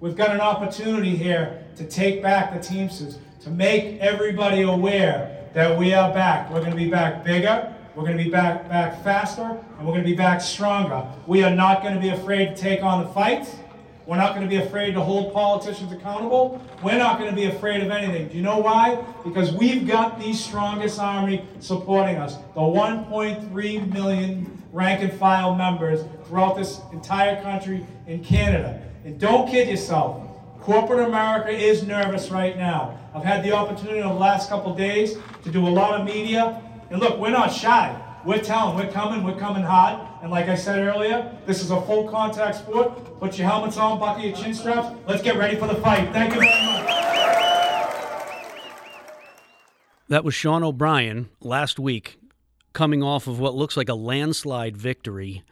We've got an opportunity here to take back the Teamsters, to make everybody aware that we are back. We're going to be back bigger, we're going to be back, back faster, and we're going to be back stronger. We are not going to be afraid to take on the fight. We're not going to be afraid to hold politicians accountable. We're not going to be afraid of anything. Do you know why? Because we've got the strongest army supporting us. The 1.3 million rank and file members throughout this entire country in Canada. And don't kid yourself. Corporate America is nervous right now. I've had the opportunity over the last couple days to do a lot of media. And look, we're not shy. We're telling, we're coming, we're coming hard. And like I said earlier, this is a full contact sport. Put your helmets on, buckle your chin straps. Let's get ready for the fight. Thank you very much. That was Sean O'Brien last week, coming off of what looks like a landslide victory,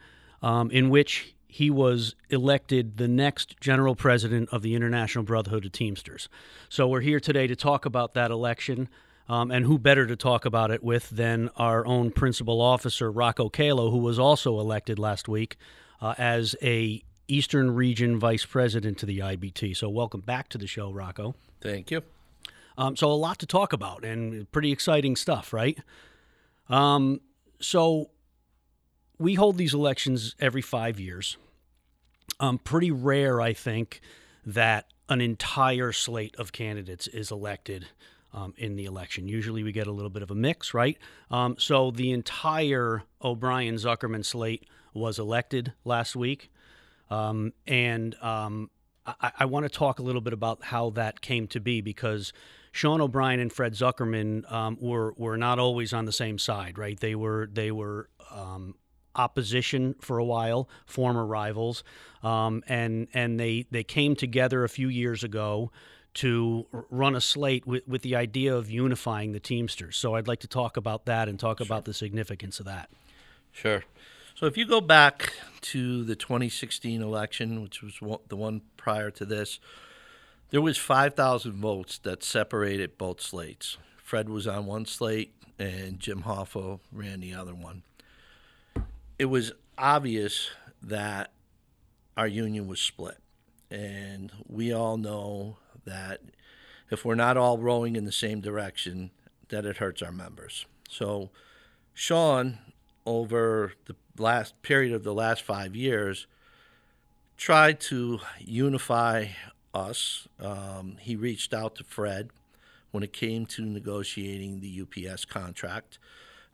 um, in which he was elected the next general president of the International Brotherhood of Teamsters. So we're here today to talk about that election. Um, and who better to talk about it with than our own principal officer, Rocco Calo, who was also elected last week uh, as a Eastern Region Vice President to the IBT. So welcome back to the show, Rocco. Thank you. Um, so a lot to talk about and pretty exciting stuff, right? Um, so we hold these elections every five years. Um, pretty rare, I think, that an entire slate of candidates is elected um, in the election. Usually we get a little bit of a mix, right? Um, so the entire O'Brien Zuckerman slate was elected last week. Um, and um, I, I want to talk a little bit about how that came to be because Sean O'Brien and Fred Zuckerman um, were were not always on the same side, right? They were they were um, opposition for a while, former rivals, um, and and they they came together a few years ago to run a slate with, with the idea of unifying the Teamsters. So I'd like to talk about that and talk sure. about the significance of that. Sure. So if you go back to the 2016 election, which was the one prior to this, there was 5,000 votes that separated both slates. Fred was on one slate and Jim Hoffa ran the other one. It was obvious that our union was split. And we all know that if we're not all rowing in the same direction, that it hurts our members. So Sean, over the last period of the last five years, tried to unify us. Um, he reached out to Fred when it came to negotiating the UPS contract.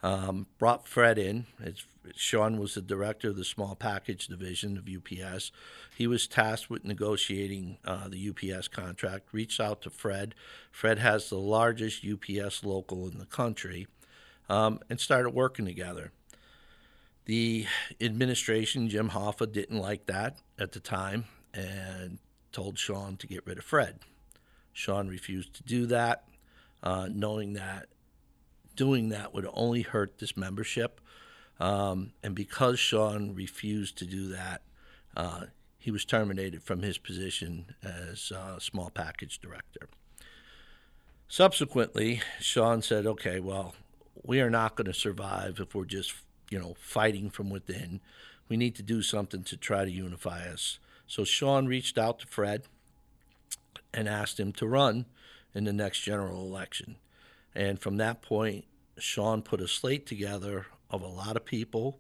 Um, brought Fred in. As Sean was the director of the small package division of UPS. He was tasked with negotiating uh, the UPS contract. Reached out to Fred. Fred has the largest UPS local in the country, um, and started working together. The administration, Jim Hoffa, didn't like that at the time and told Sean to get rid of Fred. Sean refused to do that, uh, knowing that doing that would only hurt this membership. Um, and because Sean refused to do that, uh, he was terminated from his position as uh, small package director. Subsequently, Sean said, okay, well, we are not going to survive if we're just, you know, fighting from within. We need to do something to try to unify us. So Sean reached out to Fred and asked him to run in the next general election. And from that point, Sean put a slate together of a lot of people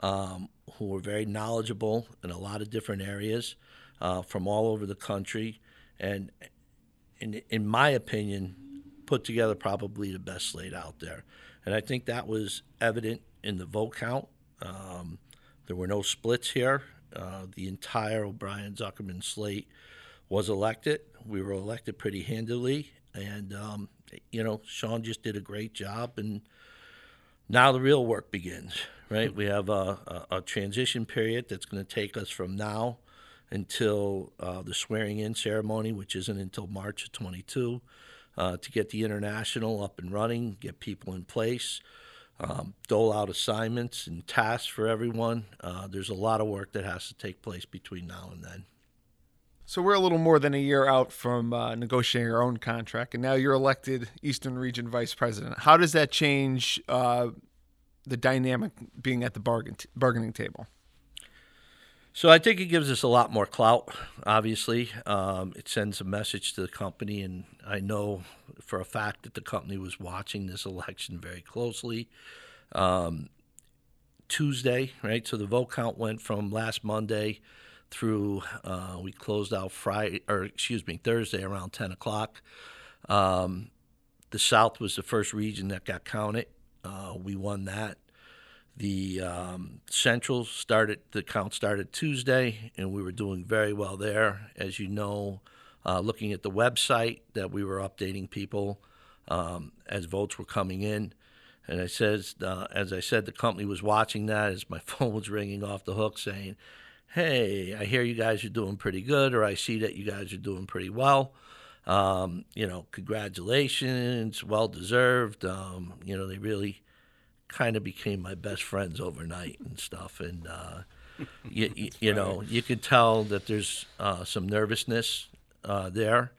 um, who were very knowledgeable in a lot of different areas uh, from all over the country. And in, in my opinion, put together probably the best slate out there. And I think that was evident in the vote count. Um, there were no splits here. Uh, the entire O'Brien Zuckerman slate was elected. We were elected pretty handily, and um, you know, Sean just did a great job, and now the real work begins. Right, we have a, a, a transition period that's going to take us from now until uh, the swearing-in ceremony, which isn't until March of 22, uh, to get the international up and running, get people in place. Um, dole out assignments and tasks for everyone. Uh, there's a lot of work that has to take place between now and then. So we're a little more than a year out from uh, negotiating our own contract, and now you're elected Eastern Region Vice President. How does that change uh, the dynamic being at the bargain t- bargaining table? So I think it gives us a lot more clout. Obviously, um, it sends a message to the company, and I know for a fact that the company was watching this election very closely. Um, Tuesday, right? So the vote count went from last Monday through uh, we closed out Friday, or excuse me, Thursday around ten o'clock. Um, the South was the first region that got counted. Uh, we won that. The um, Central started, the count started Tuesday, and we were doing very well there. As you know, uh, looking at the website, that we were updating people um, as votes were coming in. And I says, uh, as I said, the company was watching that as my phone was ringing off the hook saying, hey, I hear you guys are doing pretty good, or I see that you guys are doing pretty well. Um, you know, congratulations, well deserved. Um, you know, they really kind of became my best friends overnight and stuff. And uh, you, you, you, know, you could tell that there's uh, some nervousness uh, there.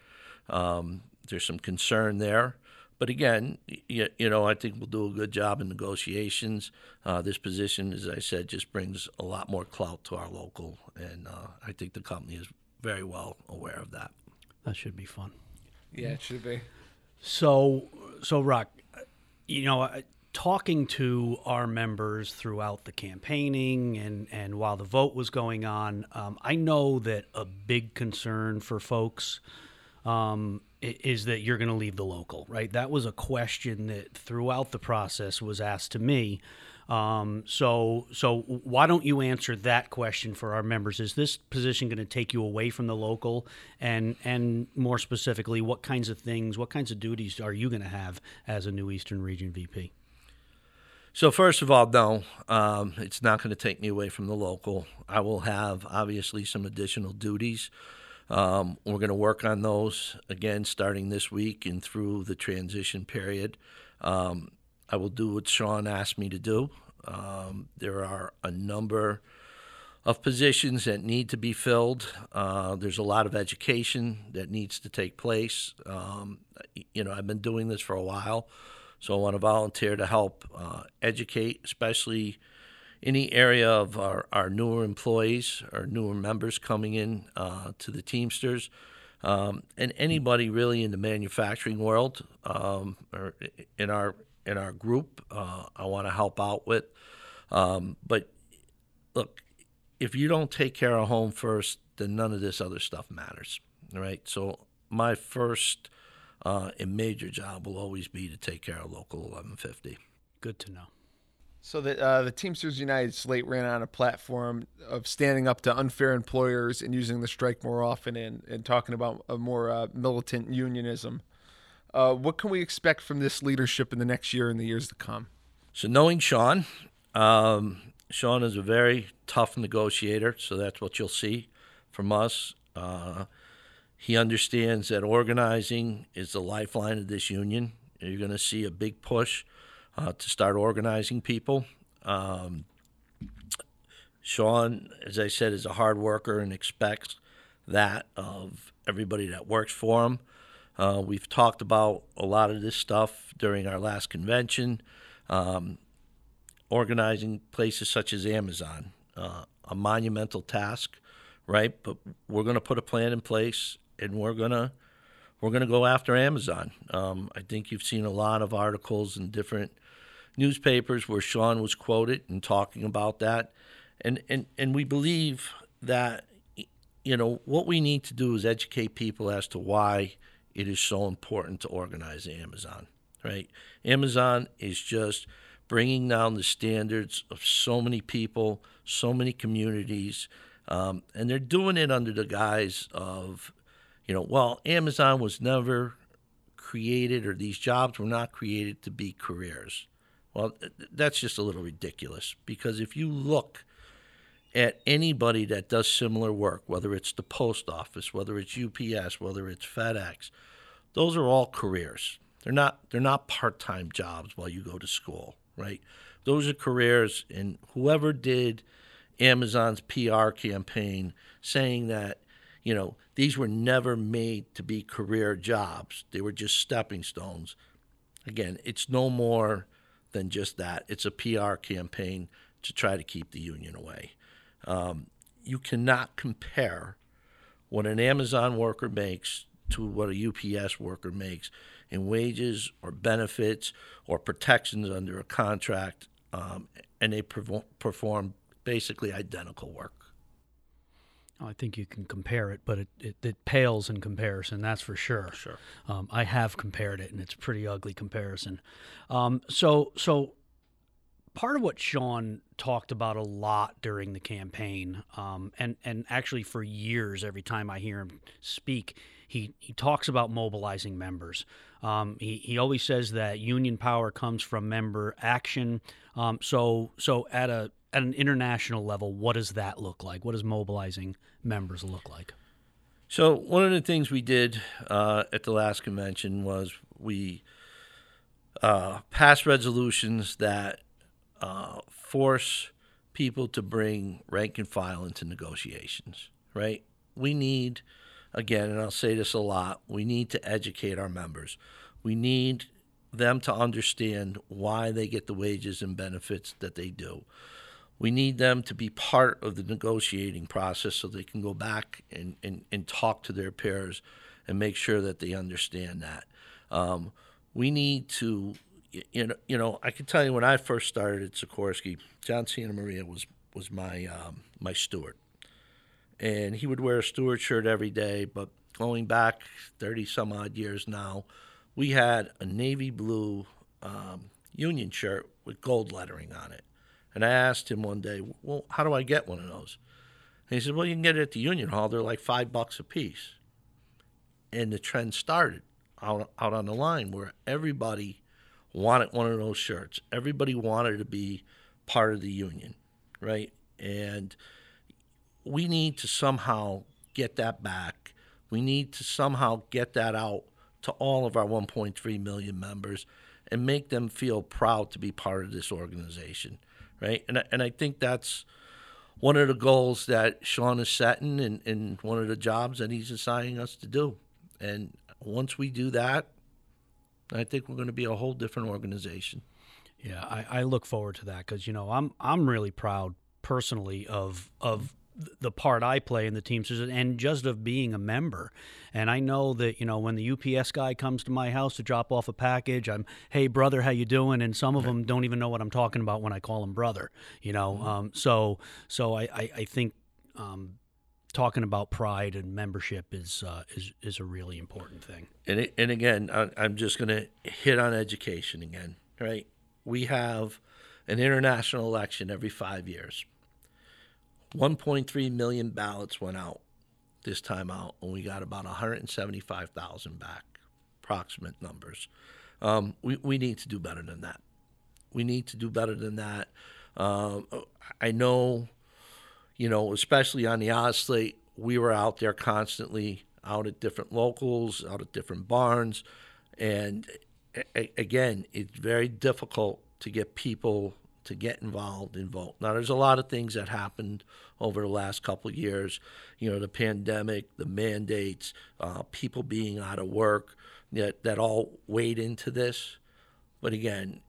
Um, there's some concern there. But again, you, you, know, I think we'll do a good job in negotiations. Uh, this position, as I said, just brings a lot more clout to our local, and uh, I think the company is very well aware of that. That should be fun. Yeah, it should be. So, so Rock, you know, talking to our members throughout the campaigning and, and while the vote was going on, um, I know that a big concern for folks um, is that you're going to leave the local, right? That was a question that throughout the process was asked to me. Um, so, so why don't you answer that question for our members? Is this position going to take you away from the local, and and more specifically, what kinds of things, what kinds of duties are you going to have as a new Eastern Region VP? So first of all, no, um, it's not going to take me away from the local. I will have obviously some additional duties. Um, we're going to work on those again starting this week and through the transition period. Um, I will do what Sean asked me to do. Um, there are a number of positions that need to be filled. Uh, there's a lot of education that needs to take place. Um, you know, I've been doing this for a while, so I want to volunteer to help uh, educate, especially any area of our, our newer employees, our newer members coming in uh, to the Teamsters. Um, and anybody really in the manufacturing world um, or in our in our group. Uh, I want to help out with. Um, but look, if you don't take care of home first, then none of this other stuff matters. Right. So my first uh, and major job will always be to take care of local 1150. Good to know. So the uh, the Teamsters United slate ran on a platform of standing up to unfair employers and using the strike more often and, and talking about a more uh, militant unionism. Uh, what can we expect from this leadership in the next year and the years to come? So, knowing Sean, um, Sean is a very tough negotiator, so that's what you'll see from us. Uh, he understands that organizing is the lifeline of this union. You're going to see a big push uh, to start organizing people. Um, Sean, as I said, is a hard worker and expects that of everybody that works for him. Uh, we've talked about a lot of this stuff during our last convention, um, organizing places such as Amazon, uh, a monumental task, right? But we're going to put a plan in place, and we're going to we're to go after Amazon. Um, I think you've seen a lot of articles and different newspapers where Sean was quoted and talking about that, and and and we believe that you know what we need to do is educate people as to why it is so important to organize Amazon, right? Amazon is just bringing down the standards of so many people, so many communities, um, and they're doing it under the guise of, you know, well, Amazon was never created or these jobs were not created to be careers. Well, that's just a little ridiculous because if you look at anybody that does similar work, whether it's the post office, whether it's UPS, whether it's FedEx, those are all careers. They're not they're not part-time jobs while you go to school, right? Those are careers and whoever did Amazon's PR campaign saying that, you know, these were never made to be career jobs. They were just stepping stones. Again, it's no more than just that. It's a PR campaign to try to keep the union away. Um, you cannot compare what an Amazon worker makes to what a UPS worker makes in wages or benefits or protections under a contract, um, and they perform basically identical work. I think you can compare it, but it, it, it, pales in comparison. That's for sure. Sure. Um, I have compared it, and it's a pretty ugly comparison. Um, so, so part of what Sean talked about a lot during the campaign, um, and and actually for years, every time I hear him speak, he he talks about mobilizing members. Um, he he always says that union power comes from member action. Um, so so at a at an international level, what does that look like? What does mobilizing members look like? So one of the things we did uh, at the last convention was we uh, passed resolutions that uh, force people to bring rank and file into negotiations, right? We need, again, and I'll say this a lot, we need to educate our members. We need them to understand why they get the wages and benefits that they do. We need them to be part of the negotiating process so they can go back and, and, and talk to their peers and make sure that they understand that. Um, we need to you know, you know, I can tell you when I first started at Sikorsky, John Santa Maria was was my um, my steward, and he would wear a steward shirt every day. But going back thirty some odd years now, we had a navy blue um, Union shirt with gold lettering on it, and I asked him one day, "Well, how do I get one of those?" And he said, "Well, you can get it at the Union Hall. They're like five bucks a piece." And the trend started out out on the line where everybody wanted one of those shirts. Everybody wanted to be part of the union, right? And we need to somehow get that back. We need to somehow get that out to all of our 1.3 million members and make them feel proud to be part of this organization, right? And I, and I think that's one of the goals that Sean is setting and, and one of the jobs that he's assigning us to do. And once we do that, I think we're going to be a whole different organization. Yeah, I, I look forward to that because you know I'm I'm really proud personally of of the part I play in the Teamsters and just of being a member. And I know that you know when the UPS guy comes to my house to drop off a package, I'm hey brother, how you doing? And some of them don't even know what I'm talking about when I call him brother. You know, mm-hmm. um, so so I I, I think. Um, talking about pride and membership is uh, is is a really important thing. And it, and again, I'm just going to hit on education again. Right? We have an international election every five years. 1.3 million ballots went out this time out, and we got about 175,000 back, approximate numbers. Um, we, we need to do better than that. We need to do better than that. Um, I know you know, especially on the odd slate, we were out there constantly, out at different locals, out at different barns, and a- again, it's very difficult to get people to get involved and vote. Now, there's a lot of things that happened over the last couple years. You know, the pandemic, the mandates, uh, people being out of work, that that all weighed into this. But again,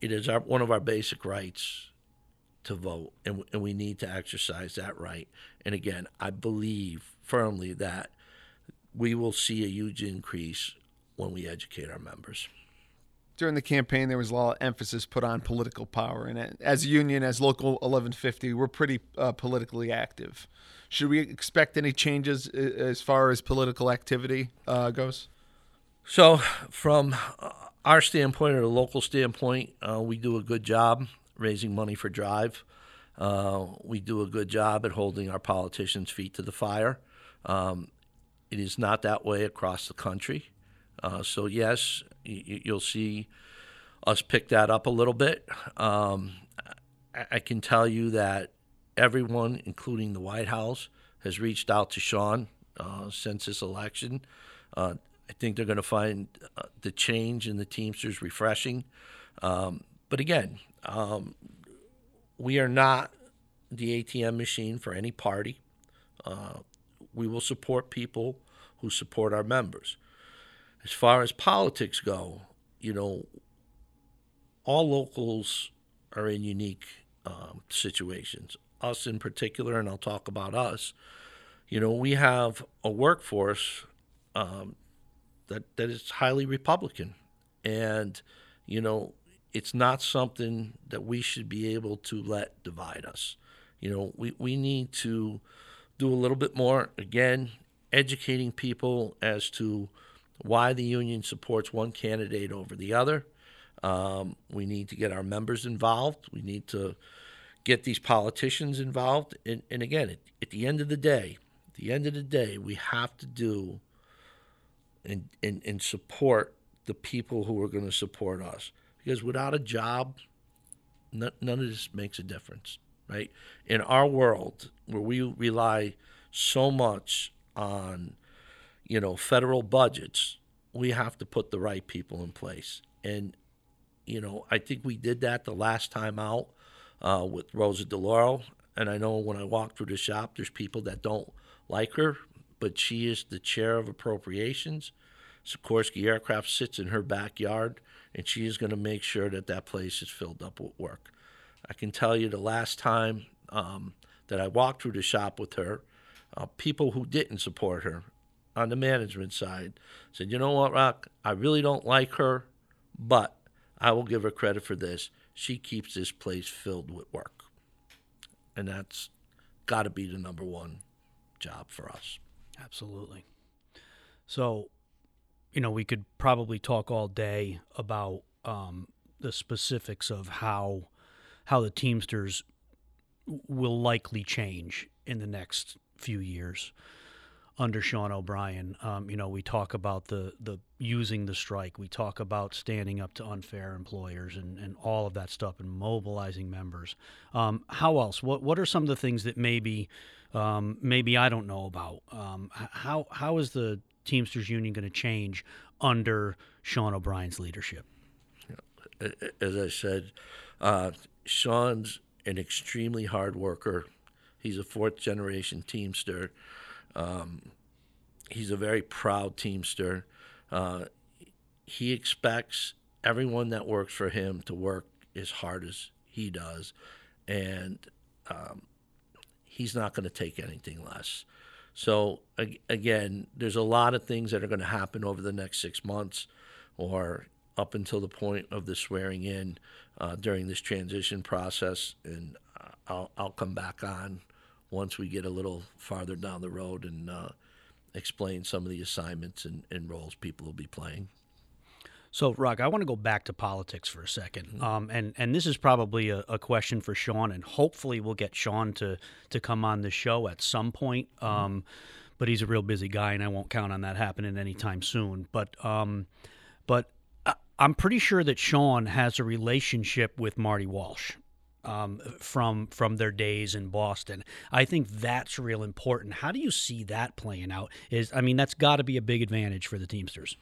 it is our, one of our basic rights to vote, and, and we need to exercise that right. And again, I believe firmly that we will see a huge increase when we educate our members. During the campaign, there was a lot of emphasis put on political power, and as a union, as Local 1150, we're pretty uh, politically active. Should we expect any changes as far as political activity uh, goes? So, from uh, our standpoint or the local standpoint, uh, we do a good job raising money for Drive. Uh, we do a good job at holding our politicians' feet to the fire. Um, it is not that way across the country. Uh, so, yes, y- you'll see us pick that up a little bit. Um, I-, I can tell you that everyone, including the White House, has reached out to Sean uh, since this election. Uh, I think they're going to find uh, the change in the Teamsters refreshing. Um, but again, um, we are not the ATM machine for any party. Uh, we will support people who support our members. As far as politics go, you know, all locals are in unique um, situations. us in particular, and I'll talk about us. You know, we have a workforce um, that that is highly Republican, and you know, it's not something that we should be able to let divide us. You know, we, we need to do a little bit more, again, educating people as to why the union supports one candidate over the other. Um, we need to get our members involved. We need to get these politicians involved. And, and again, at, at the end of the day, the end of the day, we have to do and, and, and support the people who are going to support us. Because without a job, none of this makes a difference, right? In our world, where we rely so much on, you know, federal budgets, we have to put the right people in place. And, you know, I think we did that the last time out uh, with Rosa DeLauro. And I know when I walk through the shop, there's people that don't like her, but she is the chair of appropriations. Sikorsky Aircraft sits in her backyard, and she is going to make sure that that place is filled up with work. I can tell you the last time um, that I walked through the shop with her, uh, people who didn't support her on the management side said, You know what, Rock? I really don't like her, but I will give her credit for this. She keeps this place filled with work. And that's got to be the number one job for us. Absolutely. So, you know, we could probably talk all day about um, the specifics of how how the Teamsters will likely change in the next few years under Sean O'Brien. Um, you know, we talk about the the using the strike. We talk about standing up to unfair employers and, and all of that stuff and mobilizing members. Um, how else? What what are some of the things that maybe um, maybe I don't know about? Um, how how is the Teamsters Union going to change under Sean O'Brien's leadership? As I said, uh, Sean's an extremely hard worker. He's a fourth generation Teamster. Um, he's a very proud Teamster. Uh, he expects everyone that works for him to work as hard as he does, and um, he's not going to take anything less. So again, there's a lot of things that are going to happen over the next six months, or up until the point of the swearing in uh, during this transition process, and I'll I'll come back on once we get a little farther down the road and uh, explain some of the assignments and, and, roles people will be playing. So, Rock, I want to go back to politics for a 2nd mm-hmm. um, and and this is probably a, a, question for Sean, and hopefully we'll get Sean to to come on the show at some point. Mm-hmm. Um, but he's a real busy guy, and I won't count on that happening anytime soon. But um, but I'm pretty sure that Sean has a relationship with Marty Walsh um, from from their days in Boston. I think that's real important. How do you see that playing out? Is I mean, that's got to be a big advantage for the Teamsters.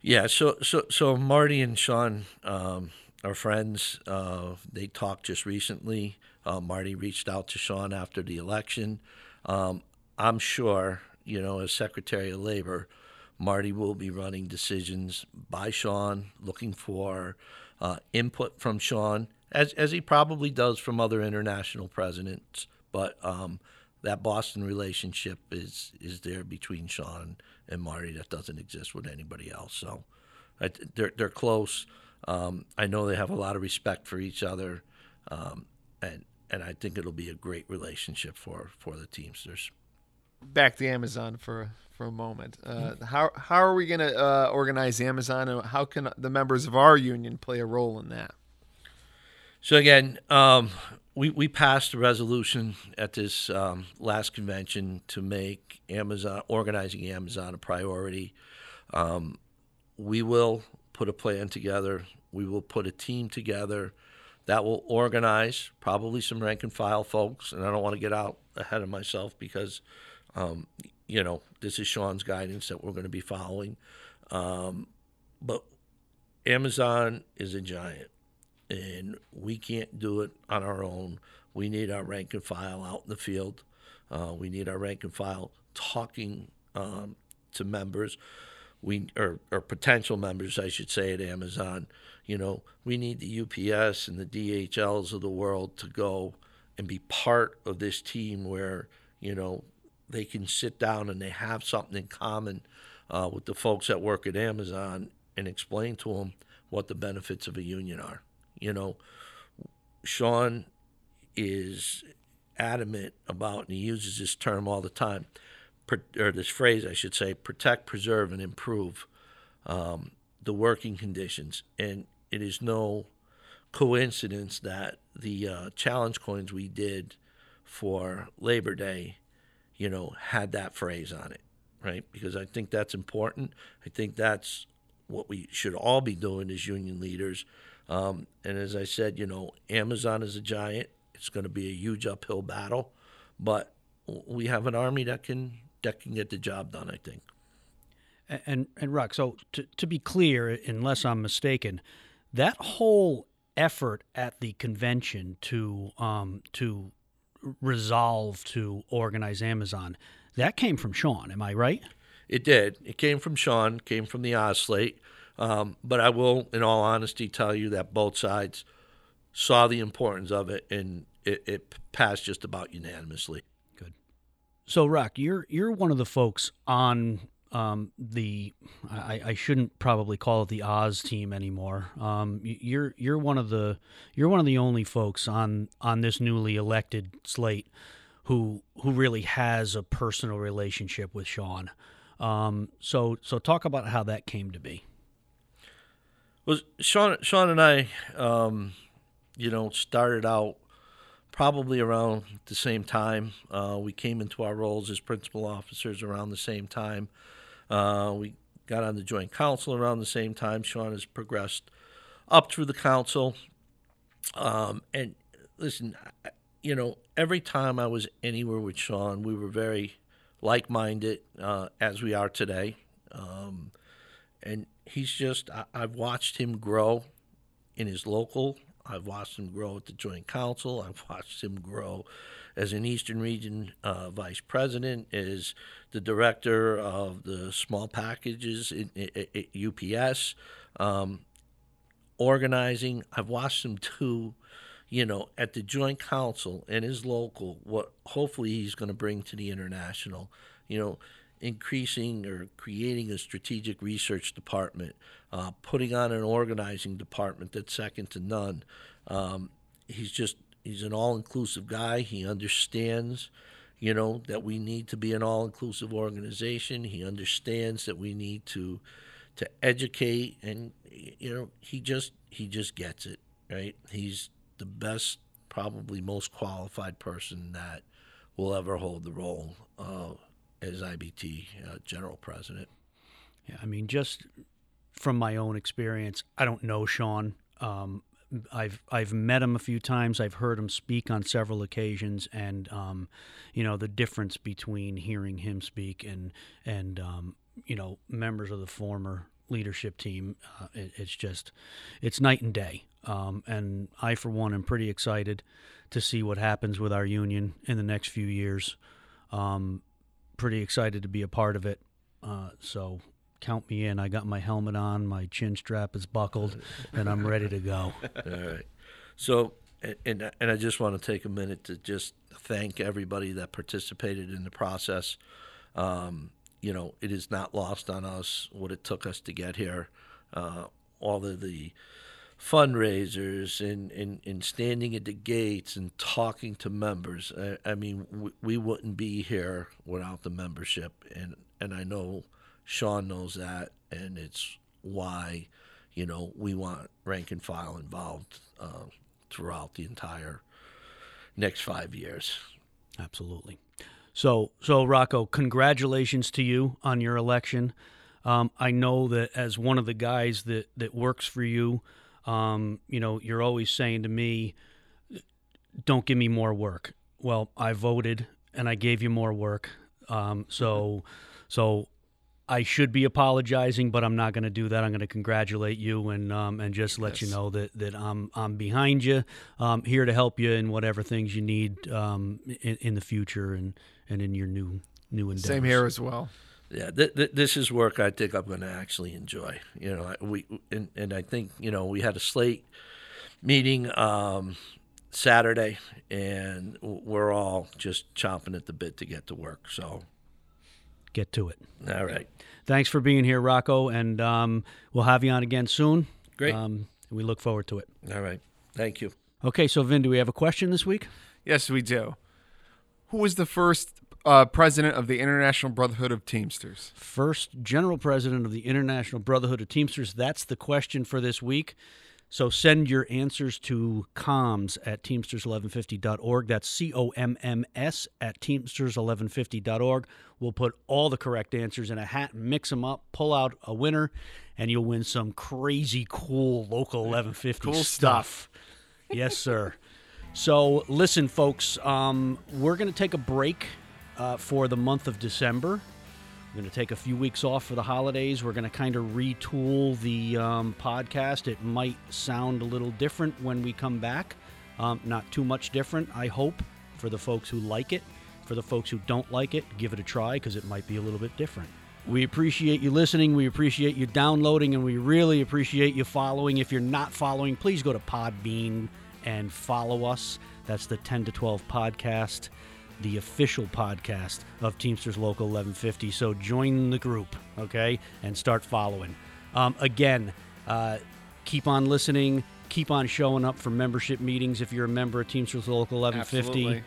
Yeah, so so so Marty and Sean um, are friends. Uh, they talked just recently. Uh, Marty reached out to Sean after the election. Um, I'm sure, you know, as Secretary of Labor, Marty will be running decisions by Sean, looking for uh, input from Sean, as as he probably does from other international presidents. But um, that Boston relationship is is there between Sean and Marty that doesn't exist with anybody else. So I, they're they're close. Um, I know they have a lot of respect for each other, um, and and I think it'll be a great relationship for for the Teamsters. Back to Amazon for for a moment. Uh, how how are we going to uh, organize Amazon, and how can the members of our union play a role in that? So again, um, we, we passed a resolution at this um, last convention to make Amazon organizing Amazon a priority. Um, we will put a plan together. We will put a team together that will organize probably some rank and file folks. And I don't want to get out ahead of myself because, um, you know, this is Sean's guidance that we're going to be following. Um, but Amazon is a giant and we can't do it on our own. We need our rank and file out in the field. Uh, we need our rank and file talking um, to members, we or, or potential members, I should say, at Amazon. You know, we need the UPS and the DHLs of the world to go and be part of this team where you know they can sit down and they have something in common uh, with the folks that work at Amazon and explain to them what the benefits of a union are. You know, Sean is adamant about, and he uses this term all the time, or this phrase, I should say, protect, preserve, and improve um, the working conditions. And it is no coincidence that the uh, challenge coins we did for Labor Day, you know, had that phrase on it, right? Because I think that's important. I think that's what we should all be doing as union leaders. Um, and as I said, you know, Amazon is a giant. It's going to be a huge uphill battle, but we have an army that can that can get the job done. I think. And and, and Rock, so to to be clear, unless I'm mistaken, that whole effort at the convention to um, to resolve to organize Amazon that came from Sean. Am I right? It did. It came from Sean. Came from the OzSlate. Um, but I will, in all honesty, tell you that both sides saw the importance of it, and it, it passed just about unanimously. Good. So, Rock, you're you're one of the folks on um, the I, I, shouldn't probably call it the Oz team anymore. Um, you're you're one of the you're one of the only folks on on this newly elected slate who who really has a personal relationship with Sean. Um, so so talk about how that came to be. Well, Sean Sean and I, um, you know, started out probably around the same time. Uh, we came into our roles as principal officers around the same time. Uh, we got on the joint council around the same time. Sean has progressed up through the council. Um, and listen, you know, every time I was anywhere with Sean, we were very like minded uh, as we are today. Um, and he's just, I, I've watched him grow in his local. I've watched him grow at the joint council. I've watched him grow as an Eastern Region uh, vice president, as the director of the small packages at UPS, um, organizing. I've watched him too, you know, at the joint council and his local, what hopefully he's going to bring to the international, you know, increasing or creating a strategic research department, uh, putting on an organizing department that's second to none. Um, he's just he's an all-inclusive guy. He understands, you know, that we need to be an all-inclusive organization. He understands that we need to to educate, and you know, he just he just gets it right. He's the best, probably most qualified person that will ever hold the role uh, as IBT uh, general president. Yeah, I mean, just from my own experience, I don't know Sean. Um, I've I've met him a few times. I've heard him speak on several occasions, and um, you know the difference between hearing him speak and and um, you know members of the former leadership team. Uh, it, it's just it's night and day. Um, and I, for one, am pretty excited to see what happens with our union in the next few years. Um, pretty excited to be a part of it. Uh, so count me in. I got my helmet on, my chin strap is buckled, and I'm ready to go. All right. So, and and I just want to take a minute to just thank everybody that participated in the process. Um, you know, it is not lost on us what it took us to get here. Uh, all of the fundraisers and, and, and standing at the gates and talking to members. I, I mean, we, we wouldn't be here without the membership, and and I know Sean knows that, and it's why, you know, we want rank and file involved uh, throughout the entire next five years. Absolutely. So, so Rocco, congratulations to you on your election. Um, I know that as one of the guys that that works for you, um, you know, you're always saying to me, "Don't give me more work." Well, I voted and I gave you more work. Um, so, so I should be apologizing, but I'm not going to do that. I'm going to congratulate you and um, and just let yes. you know that that I'm I'm behind you, um, here to help you in whatever things you need um, in, in, the future and, and in your new new endeavors. Same here as well. Yeah, th- th- this is work I think I'm going to actually enjoy. You know, we and, and I think you know we had a slate meeting. Um, Saturday, and we're all just chomping at the bit to get to work. So, Get to it. all right. Thanks for being here, Rocco, and um, we'll have you on again soon. Great. Um, we look forward to it. All right. Thank you. Okay, so Vin, do we have a question this week? Yes, we do. Who was the first uh, president of the International Brotherhood of Teamsters? First general president of the International Brotherhood of Teamsters. That's the question for this week. So send your answers to comms at teamsters1150.org. That's C O M M S at teamsters1150.org. We'll put all the correct answers in a hat mix them up, pull out a winner, and you'll win some crazy cool local 1150 Cool stuff. yes, sir. So listen, folks, um, we're going to take a break uh, for the month of December. We're going to take a few weeks off for the holidays. We're going to kind of retool the um, podcast. It might sound a little different when we come back. Um, not too much different, I hope, for the folks who like it. For the folks who don't like it, give it a try because it might be a little bit different. We appreciate you listening. We appreciate you downloading, and we really appreciate you following. If you're not following, please go to Podbean and follow us. That's the 10 to 12 podcast the official podcast of Teamsters Local 1150. So join the group, okay, and start following. Um, again, uh, keep on listening, keep on showing up for membership meetings if you're a member of Teamsters Local 1150.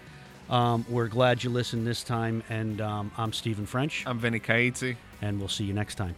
Um, we're glad you listened this time, and um, I'm Stephen French, I'm Vinny Kaitzi. and we'll see you next time.